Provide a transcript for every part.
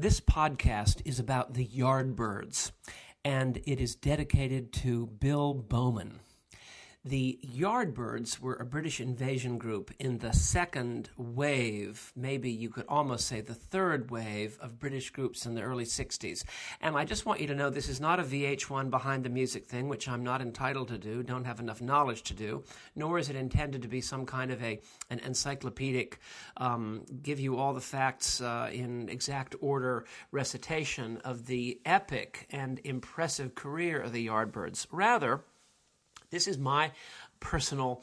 This podcast is about the Yardbirds, and it is dedicated to Bill Bowman. The Yardbirds were a British invasion group in the second wave, maybe you could almost say the third wave of British groups in the early 60s. And I just want you to know this is not a VH1 behind the music thing, which I'm not entitled to do, don't have enough knowledge to do, nor is it intended to be some kind of a an encyclopedic, um, give you all the facts uh, in exact order recitation of the epic and impressive career of the Yardbirds. Rather, this is my personal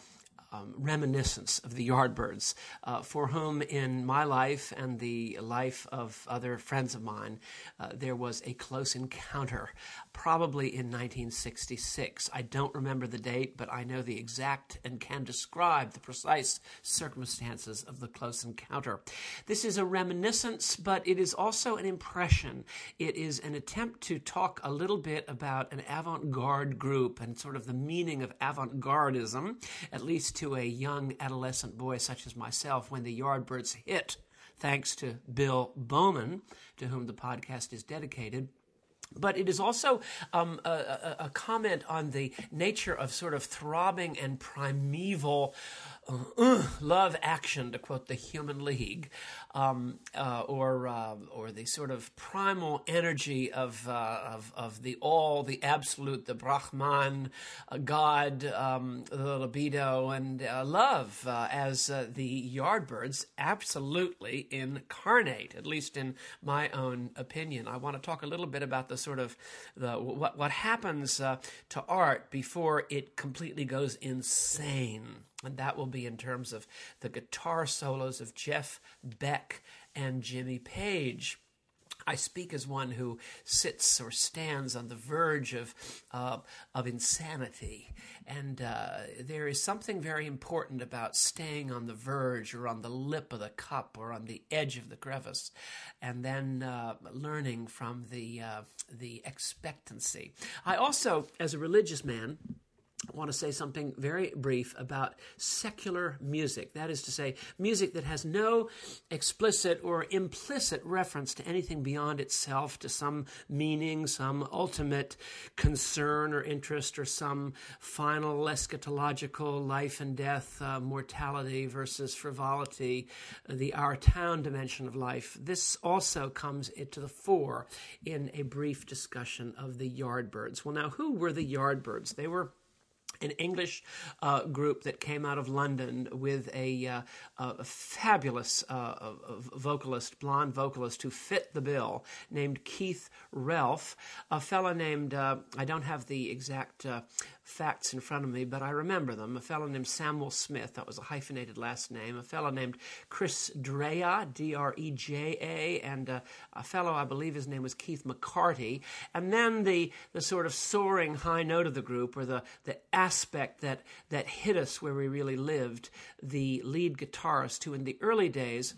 um, reminiscence of the Yardbirds, uh, for whom in my life and the life of other friends of mine, uh, there was a close encounter, probably in 1966. I don't remember the date, but I know the exact and can describe the precise circumstances of the close encounter. This is a reminiscence, but it is also an impression. It is an attempt to talk a little bit about an avant garde group and sort of the meaning of avant gardism, at least to a young adolescent boy such as myself when the Yardbirds hit, thanks to Bill Bowman, to whom the podcast is dedicated. But it is also um, a, a, a, comment on the nature of sort of throbbing and primeval uh, uh, love action, to quote the Human League, um, uh, or uh, or the sort of primal energy of uh, of, of the all, the absolute, the Brahman, uh, God, um, the libido, and love, as the Yardbirds absolutely incarnate, at least in my own opinion. I want to talk a little bit about the sort of the what what happens to art before it completely goes insane and that will be in terms of the guitar solos of Jeff Beck and Jimmy Page. I speak as one who sits or stands on the verge of uh, of insanity, and uh, there is something very important about staying on the verge, or on the lip of the cup, or on the edge of the crevice, and then uh, learning from the uh, the expectancy. I also, as a religious man want to say something very brief about secular music. That is to say, music that has no explicit or implicit reference to anything beyond itself, to some meaning, some ultimate concern or interest, or some final eschatological life and death, uh, mortality versus frivolity, the our town dimension of life. This also comes to the fore in a brief discussion of the Yardbirds. Well, now, who were the Yardbirds? They were an English uh, group that came out of London with a, uh, a fabulous uh, vocalist, blonde vocalist who fit the bill, named Keith Relf. A fellow named, uh, I don't have the exact uh, facts in front of me, but I remember them. A fellow named Samwell-Smith, that was a hyphenated last name. A fellow named Chris Dreja, D R E J A, and uh, a fellow, I believe his name was Keith McCarty. And then the, the sort of soaring high note of the group, or the, the aspect that, that hit us where we really lived, the lead guitarist, who in the early days,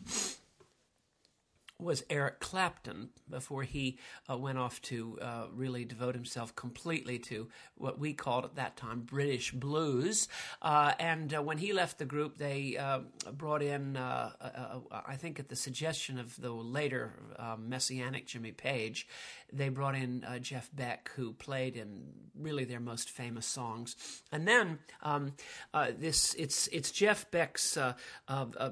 was Eric Clapton before he uh, went off to uh, really devote himself completely to what we called at that time British blues. Uh, and uh, when he left the group, they uh, brought in, uh, I think at the suggestion of the later messianic Jimmy Page, they brought in Jeff Beck, who played in really their most famous songs. And then um, this it's it's Jeff Beck's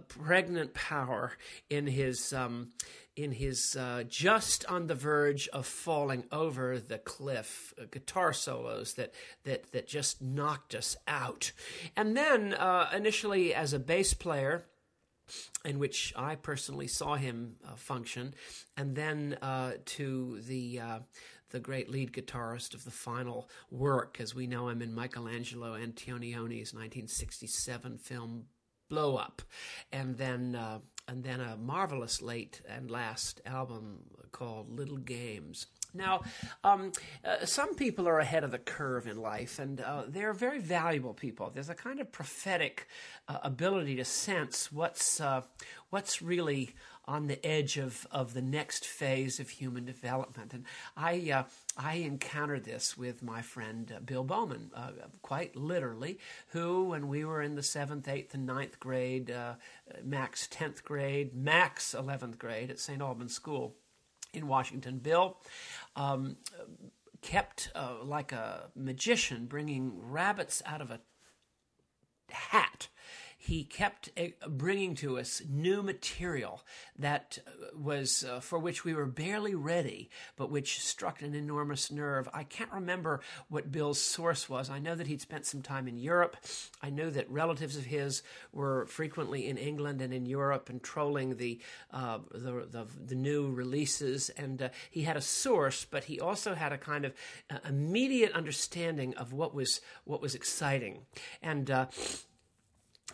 pregnant power in his. Um, in his uh, just on the verge of falling over the cliff uh, guitar solos that that that just knocked us out and then uh, initially as a bass player in which I personally saw him uh, function, and then uh, to the uh, the great lead guitarist of the final work, as we know him in Michelangelo Antonioni's 1967 film Blow Up, and then and then a marvelous late and last album called Little Games. Now, um, uh, some people are ahead of the curve in life, and uh, they're very valuable people. There's a kind of prophetic uh, ability to sense what's uh, what's really on the edge of, of the next phase of human development. And I, uh, I encountered this with my friend uh, Bill Bowman, uh, quite literally, who, when we were in the seventh, eighth, and ninth grade, uh, max 10th grade, max 11th grade at St. Albans School, in Washington. Bill um, kept uh, like a magician bringing rabbits out of a hat he kept uh, bringing to us new material that uh, was uh, for which we were barely ready, but which struck an enormous nerve. I can't remember what Bill's source was. I know that he'd spent some time in Europe. I know that relatives of his were frequently in England and in Europe and trolling the uh, the, the, the, new releases. And uh, he had a source, but he also had a kind of uh, immediate understanding of what was what was exciting. And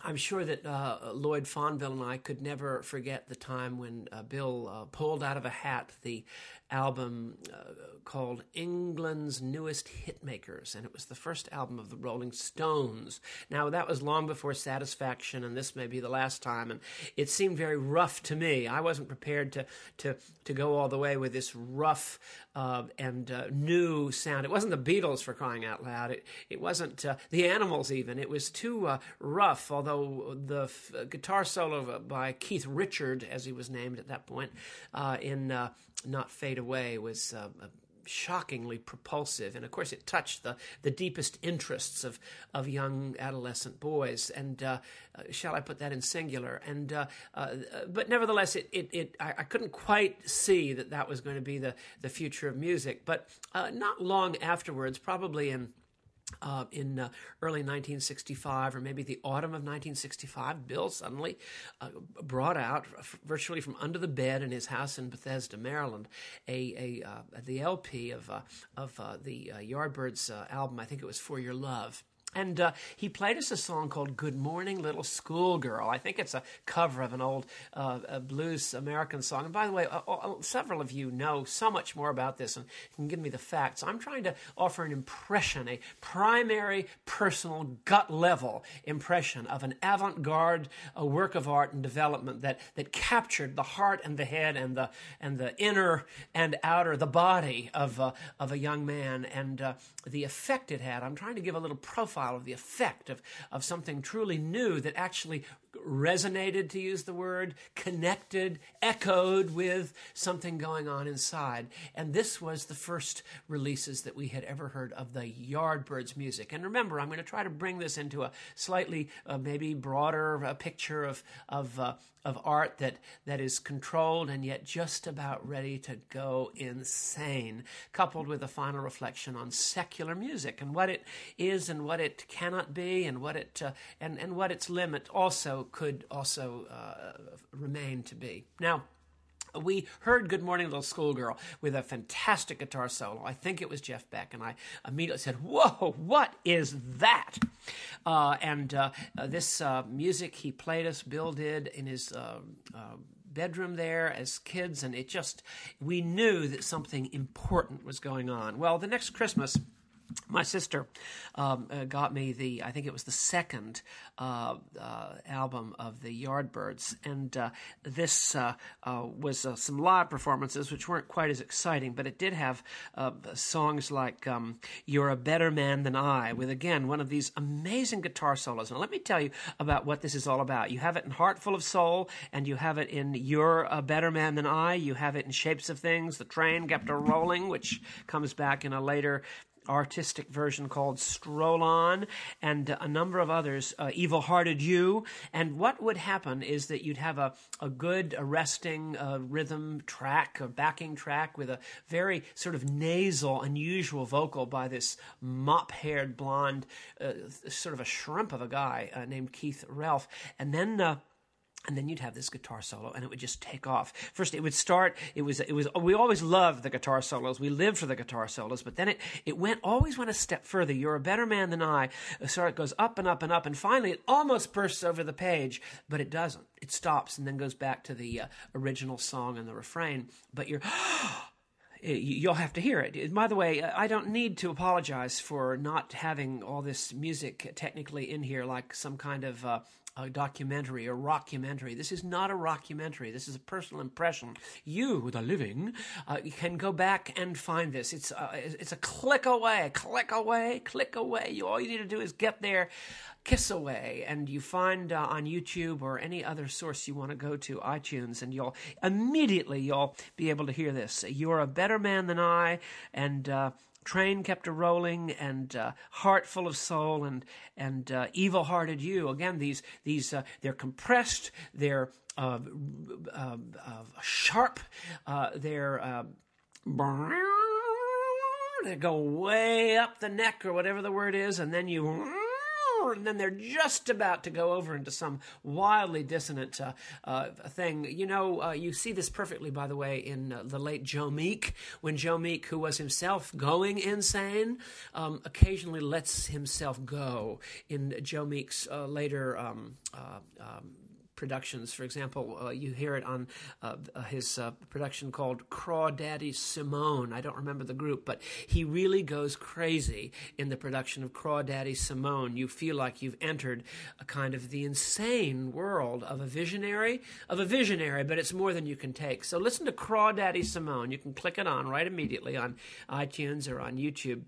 I'm sure that uh, Lloyd Fonville and I could never forget the time when uh, Bill uh, pulled out of a hat the album uh, called England's Newest Hitmakers, and it was the first album of the Rolling Stones. Now, that was long before Satisfaction, and this may be the last time, and it seemed very rough to me. I wasn't prepared to, to, to go all the way with this rough uh, and uh, new sound. It wasn't the Beatles for crying out loud. It, it wasn't uh, the Animals, even. It was too uh, rough, although the f- guitar solo by Keith Richard, as he was named at that point, uh, in Not Fade Away was shockingly propulsive, and of course, it touched the, the deepest interests of, of young adolescent boys. And uh, uh, shall I put that in singular? And uh, uh but nevertheless, it, it, it I, I, couldn't quite see that that was going to be the the future of music. But uh, not long afterwards, probably in uh, in uh, early 1965 or maybe the autumn of 1965, Bill suddenly uh, brought out, virtually from under the bed in his house in Bethesda, Maryland, a, a uh, the LP of uh, of uh, the Yardbirds album. I think it was For Your Love. And uh, he played us a song called Good Morning Little Schoolgirl. I think it's a cover of an old uh, blues American song. And by the way, uh, uh, several of you know so much more about this and can give me the facts. I'm trying to offer an impression, a primary, personal, gut level impression of an avant garde work of art and development that, that captured the heart and the head and the, and the inner and outer, the body of, uh, of a young man and uh, the effect it had. I'm trying to give a little profile profile of the effect of, of something truly new that actually resonated, to use the word, connected, echoed with something going on inside. And this was the first releases that we had ever heard of the Yardbirds music. And remember, I'm going to try to bring this into a slightly, uh, maybe broader uh, picture of, of, uh, of art that, that is controlled and yet just about ready to go insane, coupled with a final reflection on secular music and what it is and what it cannot be and what it, uh, and, and what its limit also could also uh, remain to be. Now, we heard Good Morning Little Schoolgirl with a fantastic guitar solo. I think it was Jeff Beck, and I immediately said, Whoa, what is that? Uh, and uh, uh, this uh, music he played us, Bill did in his uh, uh, bedroom there as kids, and it just, we knew that something important was going on. Well, the next Christmas, my sister um, uh, got me the, I think it was the second uh, uh, album of the Yardbirds, and uh, this uh, uh, was some live performances which weren't quite as exciting, but it did have songs like um, "You're a Better Man Than I," with again one of these amazing guitar solos. Now, let me tell you about what this is all about. You have it in "Heart Full of Soul," and you have it in "You're a Better Man Than I." You have it in "Shapes of Things," "The Train Kept a Rolling," which comes back in a later artistic version called Stroll On, and a number of others, uh, Evil Hearted You. And what would happen is that you'd have a, a good arresting uh, rhythm track, a backing track with a very sort of nasal, unusual vocal by this mop haired blonde, uh, sort of a shrimp of a guy uh, named Keith Relf. And then uh, and then you'd have this guitar solo and it would just take off. First it would start it was it was we always loved the guitar solos. We lived for the guitar solos but then it it went always went a step further. You're a better man than i. So it goes up and up and up and finally it almost bursts over the page but it doesn't. It stops and then goes back to the uh, original song and the refrain. But you're you'll have to hear it. By the way, I don't need to apologize for not having all this music technically in here like some kind of uh, a documentary a rockumentary. This is not a rockumentary. This is a personal impression. You, the living, uh, can go back and find this. It's uh, it's a click away, click away, click away. You all you need to do is get there, kiss away, and you find uh, on YouTube or any other source you want to go to, iTunes, and you'll immediately you'll be able to hear this. You're a better man than I, and uh, train kept a rolling and uh, heart full of soul and and uh, evil hearted you. Again these these uh, they're compressed they're uh, uh, uh, sharp they're they go way up the neck or whatever the word is and then you and then they're just about to go over into some wildly dissonant uh, uh, thing. You know, uh, you see this perfectly, by the way, in uh, the late Joe Meek, when Joe Meek, who was himself going insane, um, occasionally lets himself go. In Joe Meek's uh, later um, uh, um, productions. For example, uh, you hear it on uh, his uh, production called Crawdaddy Simone. I don't remember the group, but he really goes crazy in the production of Crawdaddy Simone. You feel like you've entered a kind of the insane world of a visionary, of a visionary, but it's more than you can take. So listen to Crawdaddy Simone. You can click it on right immediately on iTunes or on YouTube.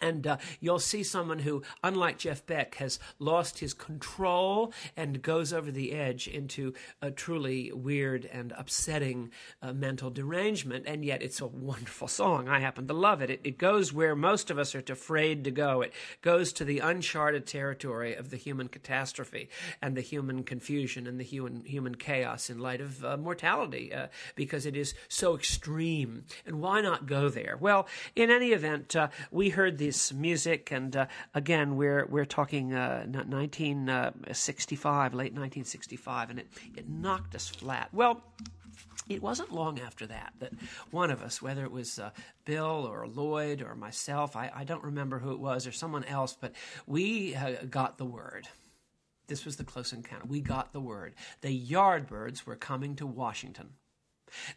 And uh, you'll see someone who, unlike Jeff Beck, has lost his control and goes over the edge into a truly weird and upsetting uh, mental derangement. And yet, it's a wonderful song. I happen to love it. it. It goes where most of us are afraid to go. It goes to the uncharted territory of the human catastrophe and the human confusion and the human human chaos in light of uh, mortality, uh, because it is so extreme. And why not go there? Well, in any event, uh, we heard the this music, and uh, again, we're we're talking uh, 1965, uh, late 1965, and it it knocked us flat. Well. It wasn't long after that that one of us, whether it was uh, Bill or Lloyd or myself, I, I, don't remember who it was, or someone else, but we uh, got the word. This was the close encounter. We got the word. The Yardbirds were coming to Washington.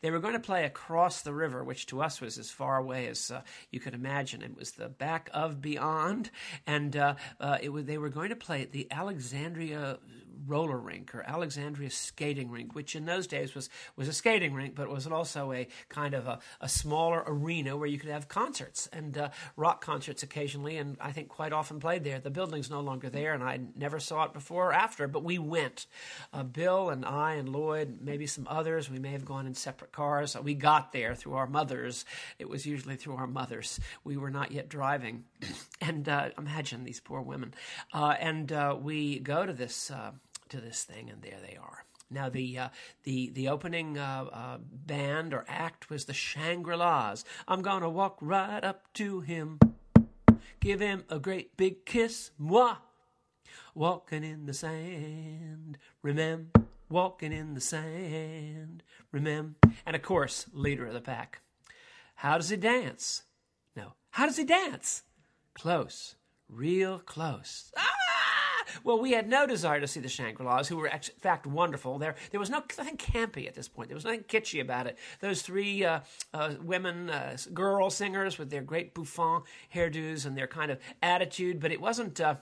They were going to play across the river, which to us was as far away as uh, you could imagine. It was the back of beyond, and uh, uh, it was, they were going to play at the Alexandria roller rink or Alexandria skating rink, which in those days was, was a skating rink, but was also a kind of a, a smaller arena where you could have concerts and uh, rock concerts occasionally, and I think quite often played there. The building's no longer there, and I never saw it before or after, but we went. Uh, Bill and I and Lloyd, maybe some others, we may have gone in separate cars. We got there through our mothers. It was usually through our mothers. We were not yet driving. and uh, imagine these poor women. Uh, and uh, we go to this uh, to this thing, and there they are. Now the uh, the the opening uh, uh, band or act was the Shangri La's. I'm gonna walk right up to him, give him a great big kiss, moi. Walking in the sand, remember. Walking in the sand, remember. And of course, leader of the pack. How does he dance? No. How does he dance? Close, real close. Ah! Well, we had no desire to see the Shangri-Las, who were in fact wonderful. There, there was no, nothing campy at this point. There was nothing kitschy about it. Those three uh, uh, women, uh, girl singers with their great bouffant hairdos and their kind of attitude, but it wasn't uh,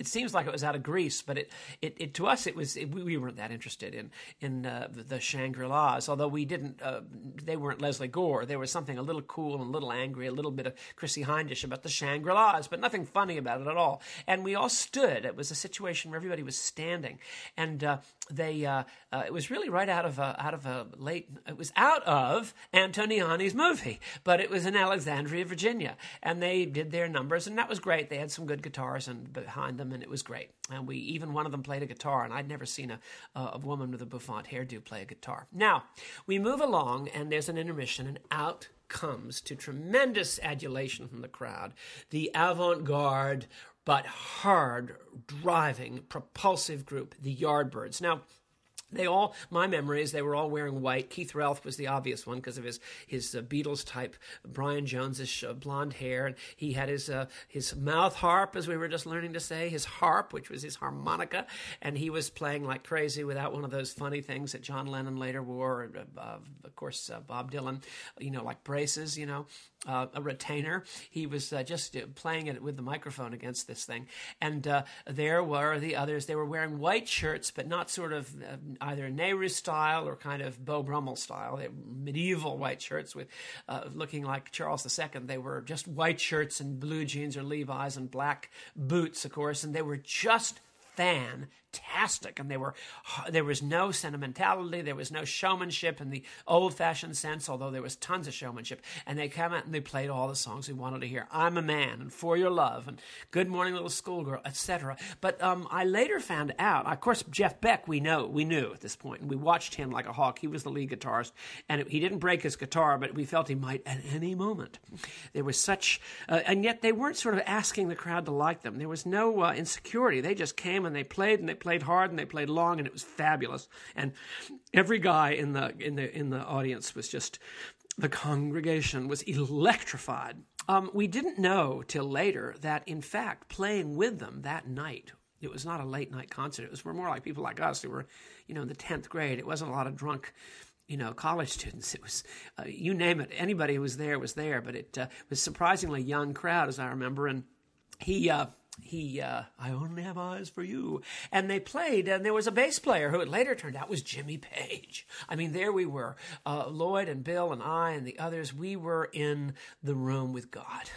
it seems like it was out of Greece, but it, it, it to us it was it, we weren't that interested in in uh, the, Shangri La's. Although we didn't, uh, they weren't Lesley Gore. There was something a little cool and a little angry, a little bit of Chrissie Hyndish about the Shangri La's, but nothing funny about it at all. And we all stood. It was a situation where everybody was standing, and uh, they uh, uh, it was really right out of a, out of a late. It was out of Antonioni's movie, but it was in Alexandria, Virginia, and they did their numbers, and that was great. They had some good guitars and behind them them, and it was great. And we even one of them played a guitar, and I'd never seen a, a woman with a bouffant hairdo play a guitar. Now we move along, and there's an intermission, and out comes to tremendous adulation from the crowd the avant-garde but hard driving propulsive group the yardbirds now they all, my memory is they were all wearing white. Keith Relf was the obvious one because of his his uh, Beatles type, Brian Joneses uh, blonde hair, and he had his uh, his mouth harp, as we were just learning to say, his harp, which was his harmonica, and he was playing like crazy without one of those funny things that John Lennon later wore. Uh, of course, uh, Bob Dylan, you know, like braces, you know, uh, a retainer. He was just playing it with the microphone against this thing, and there were the others. They were wearing white shirts, but not sort of either a Nehru style or kind of Beau Brummell style. They medieval white shirts with uh, looking like Charles II. They were just white shirts and blue jeans or Levi's and black boots, of course, and they were just fan fantastic, and they were there was no sentimentality, there was no showmanship in the old-fashioned sense, although there was tons of showmanship. And they came out and they played all the songs we wanted to hear. I'm a man, and For Your Love, and Good Morning Little Schoolgirl, etc. But um, I later found out, of course, Jeff Beck, we know, we knew at this point, and we watched him like a hawk. He was the lead guitarist, and it, he didn't break his guitar, but we felt he might at any moment. There was such, uh, and yet they weren't sort of asking the crowd to like them. There was no uh, insecurity. They just came and they played and they played hard and they played long and it was fabulous. And every guy in the in the in the audience was just the congregation was electrified. Um, we didn't know till later that in fact playing with them that night it was not a late night concert. It was more like people like us who were, you know, in the tenth grade. It wasn't a lot of drunk, you know, college students. It was, uh, you name it. Anybody who was there was there. But it uh, was surprisingly young crowd, as I remember. And he, uh, he uh, I only have eyes for you. And they played, and there was a bass player who it later turned out was Jimmy Page. I mean, there we were, uh, Lloyd and Bill and I and the others. We were in the room with God.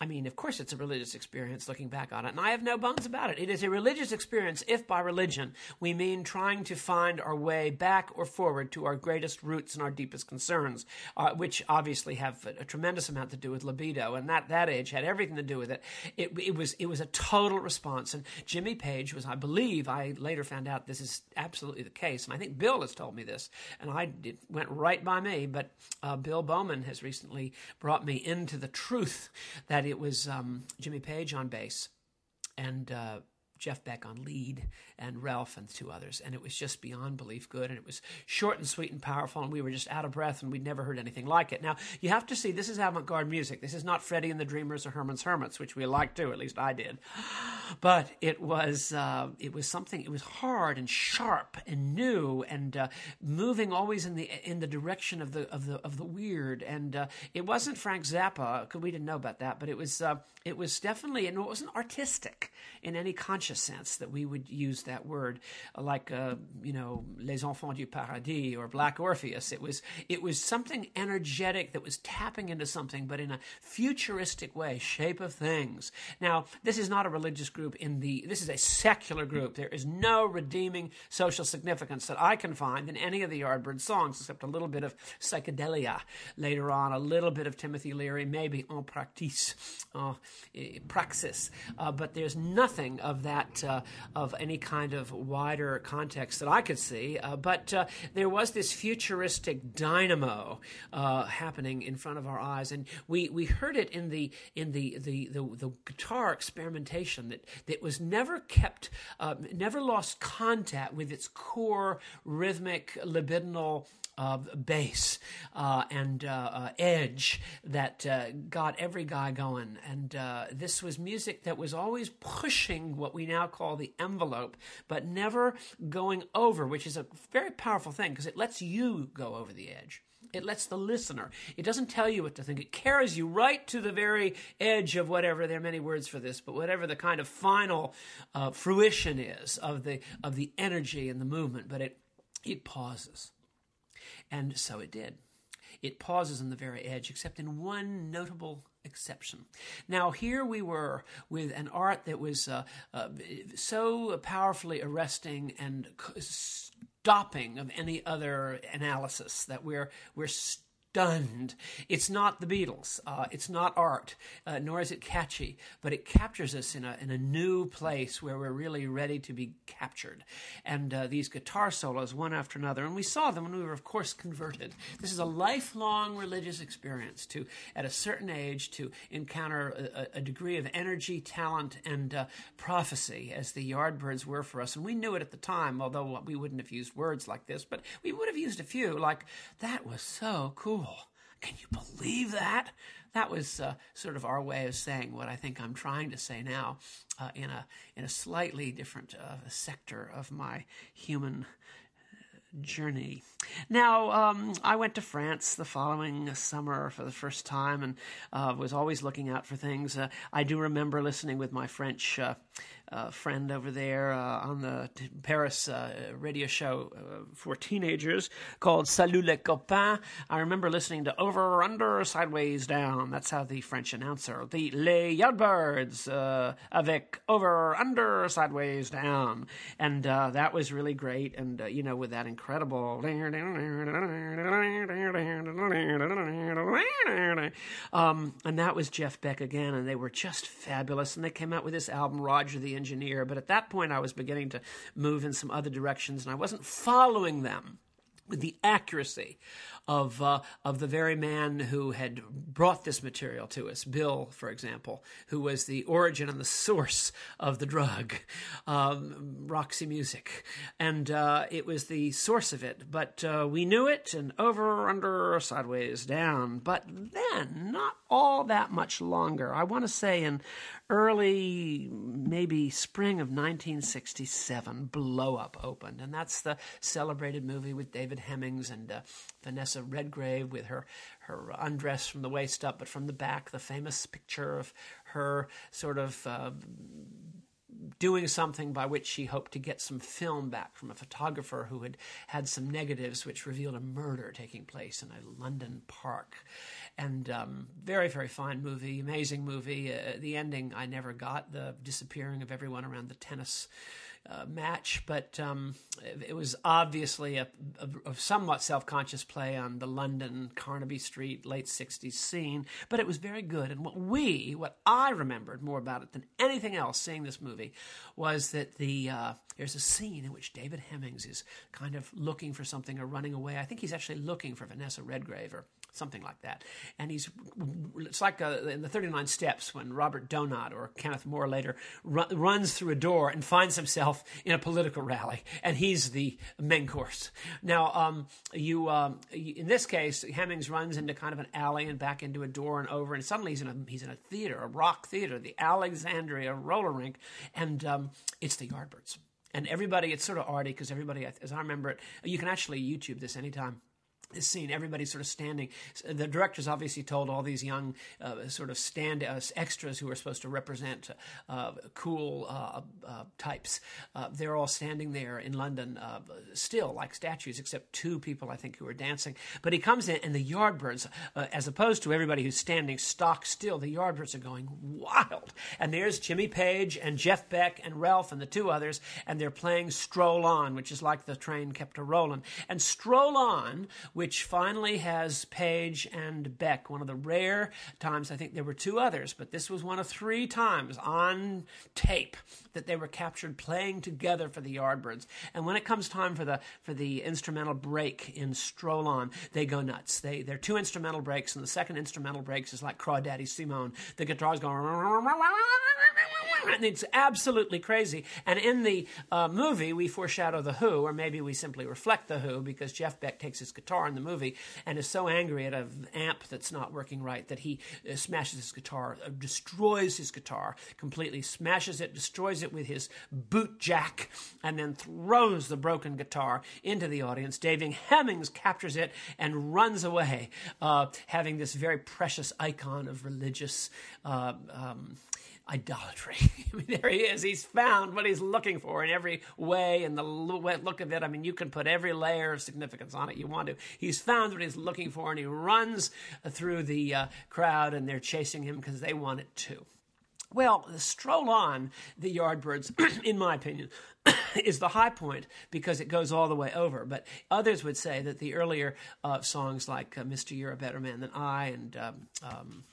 I mean, of course, it's a religious experience looking back on it, and I have no bones about it. It is a religious experience if by religion we mean trying to find our way back or forward to our greatest roots and our deepest concerns, uh, which obviously have a, a, tremendous amount to do with libido, and that, that age had everything to do with it. it. It was it was a total response, and Jimmy Page was, I believe, I later found out this is absolutely the case, and I think Bill has told me this, and I it went right by me, but uh, Bill Bowman has recently brought me into the truth that it was um, Jimmy Page on bass. And uh, Jeff Beck on lead and Ralph and two others. And it was just beyond belief good. And it was short and sweet and powerful. And we were just out of breath and we'd never heard anything like it. Now, you have to see this is avant garde music. This is not Freddie and the Dreamers or Herman's Hermits, which we liked too, at least I did. But it was, uh, it was something, it was hard and sharp and new and uh, moving always in the, in the direction of the, of the, of the weird. And uh, it wasn't Frank Zappa, because we didn't know about that, but it was, uh, it was definitely, and it wasn't artistic in any conscious sense that we would use that word, like uh, you know, Les Enfants du Paradis or Black Orpheus. It was it was something energetic that was tapping into something, but in a futuristic way, shape of things. Now, this is not a religious group. In the this is a secular group. There is no redeeming social significance that I can find in any of the Yardbird songs, except a little bit of psychedelia later on, a little bit of Timothy Leary, maybe en practice, uh, praxis, uh, but there's nothing of that uh, of any kind kind of wider context that I could see. Uh, but uh, there was this futuristic dynamo uh, happening in front of our eyes, and we, we heard it in the in the the, the, the guitar experimentation that that was never kept, uh, never lost contact with its core rhythmic libidinal uh, bass uh, and uh, uh edge that uh, got every guy going. And uh, this was music that was always pushing what we now call the envelope, but never going over, which is a very powerful thing because it lets you go over the edge. It lets the listener. It doesn't tell you what to think. It carries you right to the very edge of whatever. There are many words for this, but whatever the kind of final fruition is of the of the energy and the movement. But it it pauses. And so it did. It pauses on the very edge, except in one notable exception. Now, here we were with an art that was uh, uh, so powerfully arresting and stopping of any other analysis that we're, we're stunned. It's not the Beatles. Uh, it's not art, uh, nor is it catchy, but it captures us in a, in a new place where we're really ready to be captured. And uh, these guitar solos, one after another, and we saw them when we were, of course, converted. This is a lifelong religious experience to, at a certain age, to encounter a, a degree of energy, talent, and uh, prophecy, as the Yardbirds were for us. And we knew it at the time, although we wouldn't have used words like this, but we would have used a few, like, that was so cool. Can you believe that? That was uh, sort of our way of saying what I think I'm trying to say now uh, in a in a slightly different uh, sector of my human journey. Now, um, I went to France the following summer for the first time and uh, was always looking out for things. Uh, I do remember listening with my French uh, uh, friend over there uh, on the t- Paris uh, radio show uh, for teenagers called Salut les copains. I remember listening to Over, Under, Sideways, Down. That's how the French announcer, the Les Yardbirds, uh, avec Over, Under, Sideways, Down. And uh, that was really great. And, you know, with that incredible. Um, and that was Jeff Beck again, and they were just fabulous. And they came out with this album, Roger the engineer. But at that point, I was beginning to move in some other directions, and I wasn't following them with the accuracy of uh, of the very man who had brought this material to us, Bill, for example, who was the origin and the source of the drug, um, Roxy Music, and uh, it was the source of it. But uh, we knew it, and over, under, sideways, down. But then, not all that much longer. I want to say in early, maybe spring of 1967, Blow Up opened, and that's the celebrated movie with David Hemmings and uh, Vanessa Redgrave with her her undress from the waist up, but from the back, the famous picture of her sort of. Uh, doing something by which she hoped to get some film back from a photographer who had had some negatives which revealed a murder taking place in a London park. And um, very, very fine movie, amazing movie. Uh, the ending I never got, the disappearing of everyone around the tennis uh, match, but um, it, was obviously a, a, a somewhat self conscious play on the London Carnaby Street late 60s scene, but it was very good. And what we, what I remembered more about it than anything else seeing this movie was that the uh, there's a scene in which David Hemmings is kind of looking for something or running away. I think he's actually looking for Vanessa Redgrave or something like that. And he's, it's like uh, in the 39 Steps when Robert Donat or Kenneth More later runs through a door and finds himself in a political rally, and he's the main course. Now, um, you, um, in this case, Hemmings runs into kind of an alley and back into a door and over, and suddenly he's in a, he's in a theater, a rock theater, the Alexandria roller rink, and um, it's the Yardbirds. And everybody, it's sort of arty because everybody, as I remember it, you can actually YouTube this anytime scene, everybody sort of standing. The directors obviously told all these young uh, sort of stand uh, extras who are supposed to represent uh, cool uh, uh, types. Uh, they're all standing there in London, still like statues, except two people I think who are dancing. But he comes in, and the Yardbirds, as opposed to everybody who's standing stock still, the Yardbirds are going wild. And there's Jimmy Page and Jeff Beck and Ralph and the two others, and they're playing "Stroll On," which is like the train kept a rolling. And "Stroll On." Which finally has Page and Beck, one of the rare times, I think there were two others, but this was one of three times on tape that they were captured playing together for the Yardbirds. And when it comes time for the for the instrumental break in Stroll On, they go nuts. They they're two instrumental breaks, and the second instrumental breaks is like Crawdaddy Simone. The guitar's going and it's absolutely crazy. And in the uh, movie, we foreshadow the Who, or maybe we simply reflect the Who, because Jeff Beck takes his guitar in the movie and is so angry at an amp that's not working right that he uh, smashes his guitar, uh, destroys his guitar completely, smashes it, destroys it with his boot jack, and then throws the broken guitar into the audience. David Hemmings captures it and runs away, uh, having this very precious icon of religious. Uh, um, idolatry. I mean, there he is. He's found what he's looking for in every way and the look of it. I mean, you can put every layer of significance on it you want to. He's found what he's looking for and he runs through the uh, crowd and they're chasing him because they want it too. Well, the stroll on the Yardbirds, in my opinion, is the high point because it goes all the way over. But others would say that the earlier uh, songs like uh, "Mister, You're a Better Man Than I" and um, um,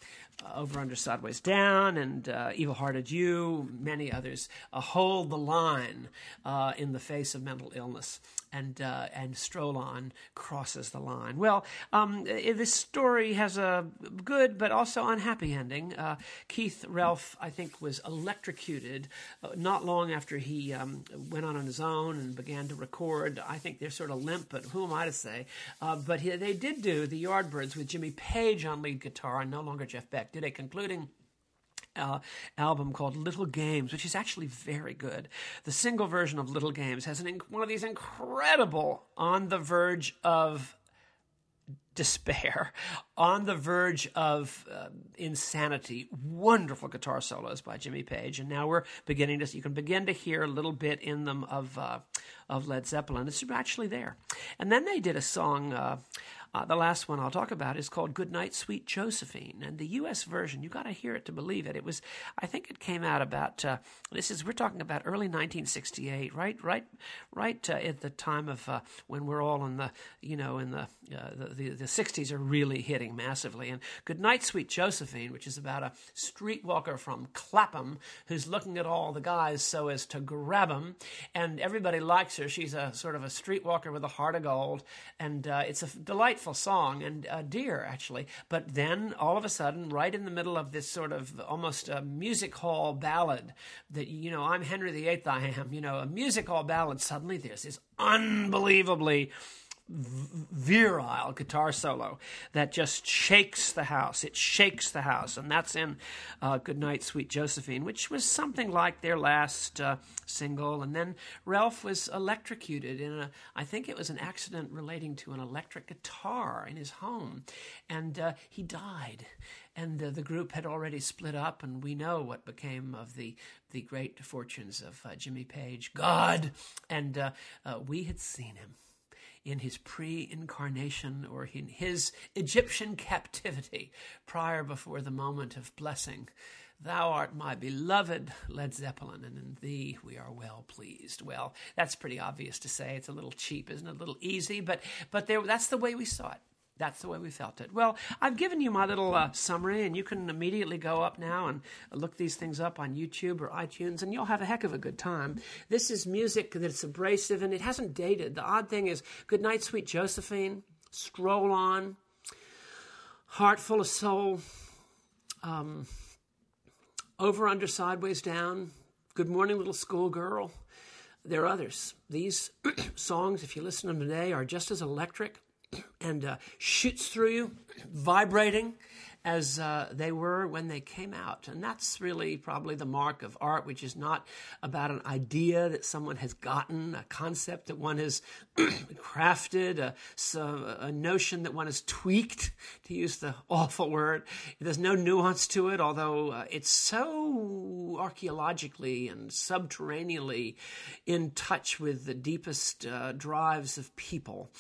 uh, "Over Under Sideways Down" and uh, "Evil Hearted You," many others uh, hold the line uh, in the face of mental illness and uh, and Stroll On crosses the line. Well, um, this story has a good but also unhappy ending. Uh, Keith Relf, I think, was electrocuted uh, not long after he um, went on on his own and began to record. I think they're sort of limp, but who am I to say? Uh, but he, they did do the Yardbirds with Jimmy Page on lead guitar and no longer Jeff Beck. Did a concluding uh, album called Little Games, which is actually very good. The single version of Little Games has an, one of these incredible, on the verge of despair, on the verge of uh, insanity. Wonderful guitar solos by Jimmy Page, and now we're beginning to. You can begin to hear a little bit in them of uh, of Led Zeppelin. It's actually there. And then they did a song. Uh, uh, the last one I'll talk about is called Goodnight Sweet Josephine. And the U.S. version, you got to hear it to believe it. It was, I think it came out about, uh, this is, we're talking about early 1968, right, right, right uh, at the time of uh, when we're all in the, you know, in the, uh, the, the, the, 60s are really hitting massively. And Goodnight Sweet Josephine, which is about a streetwalker from Clapham who's looking at all the guys so as to grab them. And everybody likes her. She's a sort of a streetwalker with a heart of gold. And uh, it's a delightful song and uh, dear, actually. But then all of a sudden, right in the middle of this sort of almost a music hall ballad that, you know, I'm Henry VIII, I am, you know, a music hall ballad, suddenly there's this unbelievably virile guitar solo that just shakes the house. It shakes the house, and that's in uh, "Goodnight, Sweet Josephine," which was something like their last uh, single. And then Ralph was electrocuted in a, I think it was an accident relating to an electric guitar in his home, and uh, he died. And uh, the group had already split up, and we know what became of the the great fortunes of uh, Jimmy Page. God, and uh, we had seen him in his pre incarnation or in his Egyptian captivity prior before the moment of blessing. Thou art my beloved Led Zeppelin, and in thee we are well pleased. Well, that's pretty obvious to say. It's a little cheap, isn't it? A little easy, but but there, that's the way we saw it. That's the way we felt it. Well, I've given you my little uh, summary, and you can immediately go up now and look these things up on YouTube or iTunes, and you'll have a heck of a good time. This is music that's abrasive, and it hasn't dated. The odd thing is Good Night, Sweet Josephine, Stroll On, Heart Full of Soul, um, Over, Under, Sideways, Down, Good Morning, Little Schoolgirl. There are others. These songs, if you listen to them today, are just as electric and uh, shoots through you, vibrating as uh, they were when they came out. And that's really probably the mark of art, which is not about an idea that someone has gotten, a concept that one has crafted, a, so a, notion that one has tweaked, to use the awful word. There's no nuance to it, although uh, it's so archaeologically and subterraneanly in touch with the deepest uh, drives of people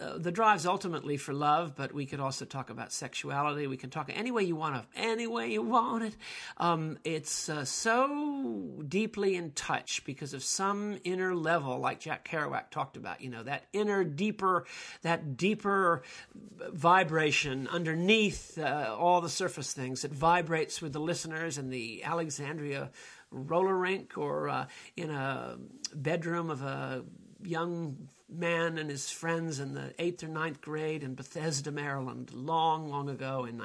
uh, the drive's ultimately for love, but we could also talk about sexuality. We can talk any way you want to, any way you want it. Um, it's uh, so deeply in touch because of some inner level, like Jack Kerouac talked about. You know that inner, deeper, that deeper vibration underneath uh, all the surface things that vibrates with the listeners and the Alexandria roller rink or uh, in a bedroom of a young man and his friends in the eighth or ninth grade in Bethesda, Maryland, long, long ago in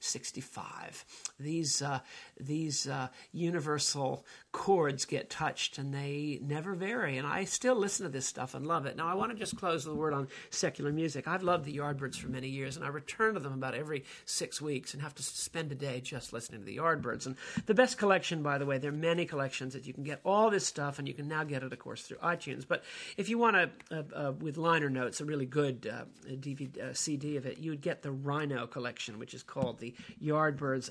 1965. These uh, these uh, universal chords get touched and they never vary. And I still listen to this stuff and love it. Now, I want to just close with a word on secular music. I've loved the Yardbirds for many years, and I return to them about every six weeks and have to spend a day just listening to the Yardbirds. And the best collection, by the way, there are many collections that you can get all this stuff, and you can now get it, of course, through iTunes. But if you want to, uh, uh, with liner notes, a really good DVD, uh, uh, CD of it, you would get the Rhino collection, which is called the Yardbirds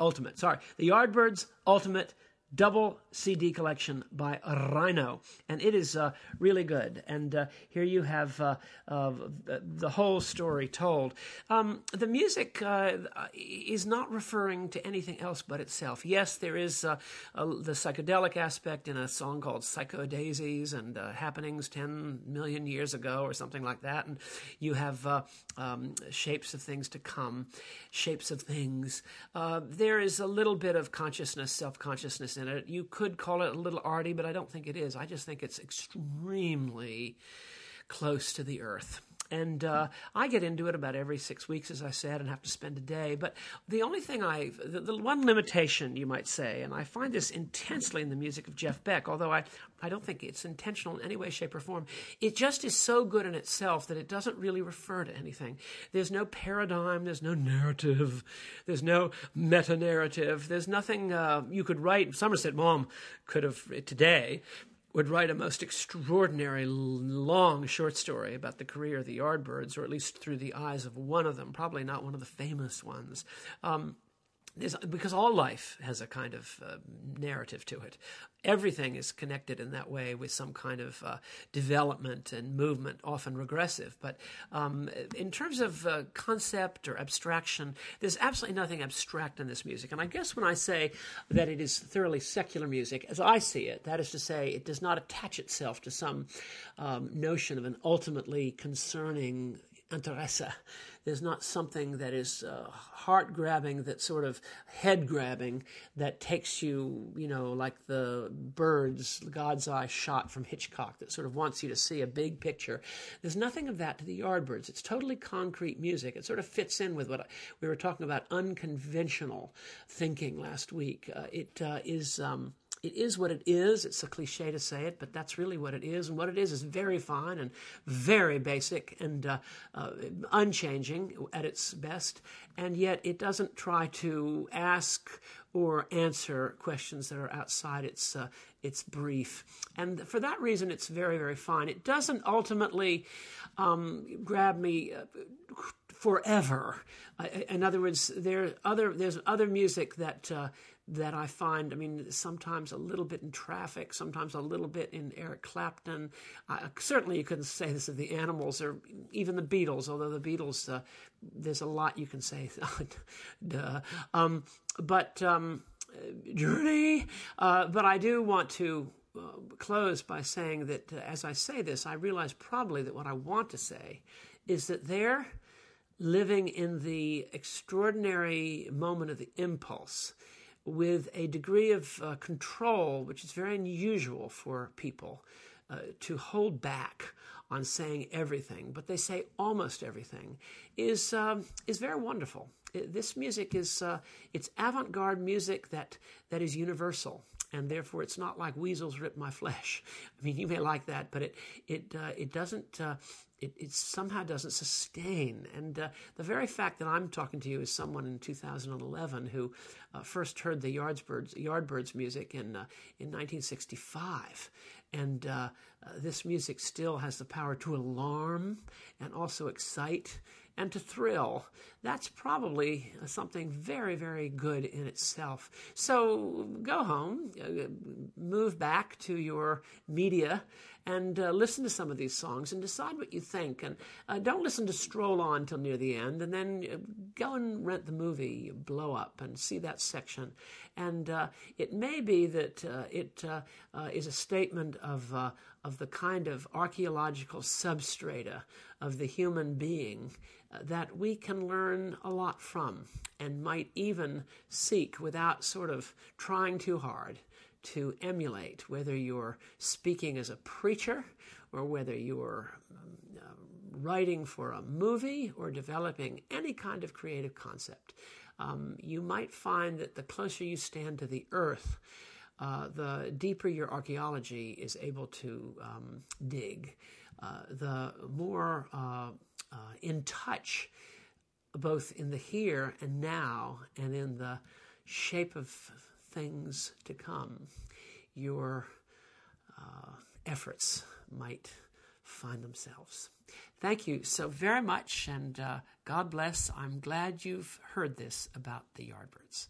Ultimate. Sorry, the Yardbirds Ultimate double CD collection by Rhino, and it is uh, really good. And uh, here you have uh, the whole story told. Um, the music uh, is not referring to anything else but itself. Yes, there is uh, the psychedelic aspect in a song called Psycho Daisies and uh, Happenings 10 million years ago or something like that. And you have um, shapes of things to come, shapes of things. there is a little bit of consciousness, self consciousness in it. You could call it a little arty, but I don't think it is. I just think it's extremely close to the earth. And uh, I get into it about every six weeks, as I said, and have to spend a day. But the only thing I, the, the, one limitation, you might say, and I find this intensely in the music of Jeff Beck, although I, I don't think it's intentional in any way, shape, or form, it just is so good in itself that it doesn't really refer to anything. There's no paradigm, there's no narrative, there's no meta narrative, there's nothing uh, you could write. Somerset Maugham could have today would write a most extraordinary long short story about the career of the Yardbirds, or at least through the eyes of one of them, probably not one of the famous ones. Um, because all life has a kind of uh, narrative to it. Everything is connected in that way with some kind of uh, development and movement, often regressive. But um, in terms of uh, concept or abstraction, there's absolutely nothing abstract in this music. And I guess when I say that it is thoroughly secular music, as I see it, that is to say, it does not attach itself to some um, notion of an ultimately concerning interesse there's not something that is uh, heart grabbing, that sort of head grabbing, that takes you, you know, like the birds, God's eye shot from Hitchcock, that sort of wants you to see a big picture. There's nothing of that to the Yardbirds. It's totally concrete music. It sort of fits in with what we were talking about unconventional thinking last week. Uh, it uh, is. Um, it is what it is. It's a cliche to say it, but that's really what it is. And what it is is very fine and very basic and uh, uh, unchanging at its best. And yet it doesn't try to ask or answer questions that are outside its uh, its brief. And for that reason, it's very very fine. It doesn't ultimately um, grab me uh, forever. in other words, there other there's other music that uh, that I find, I mean, sometimes a little bit in traffic, sometimes a little bit in Eric Clapton. Uh, certainly, you couldn't say this of the Animals or even the Beatles, although the Beatles, uh, there's a lot you can say. Duh. Um, but um, Journey. Uh, but I do want to uh, close by saying that uh, as I say this, I realize probably that what I want to say is that they're living in the extraordinary moment of the impulse with a degree of uh, control, which is very unusual for people uh, to hold back on saying everything, but they say almost everything, is um, is very wonderful. This music is uh, it's avant-garde music that that is universal, and therefore it's not like weasels rip my flesh. I mean, you may like that, but it it uh, it doesn't uh, it, it somehow doesn't sustain. And uh, the very fact that I'm talking to you is someone in 2011 who uh, first heard the Yardbirds, Yardbirds music in, uh, in 1965. And uh, uh, this music still has the power to alarm and also excite and to thrill. That's probably something very, very good in itself. So go home, uh, move back to your media, and uh, listen to some of these songs and decide what you think. And uh, don't listen to Stroll On till near the end, and then uh, go and rent the movie Blow Up and see that section. And uh, it may be that uh, it is a statement of of the kind of archaeological substrata of the human being uh, that we can learn a lot from and might even seek without sort of trying too hard to emulate, whether you're speaking as a preacher or whether you're uh, writing for a movie or developing any kind of creative concept. Um, you might find that the closer you stand to the earth, uh, the deeper your archaeology is able to um, dig, uh, the more uh, uh, in touch, both in the here and now, and in the shape of things to come, your uh, efforts might find themselves. Thank you so very much, and uh, God bless. I'm glad you've heard this about the Yardbirds.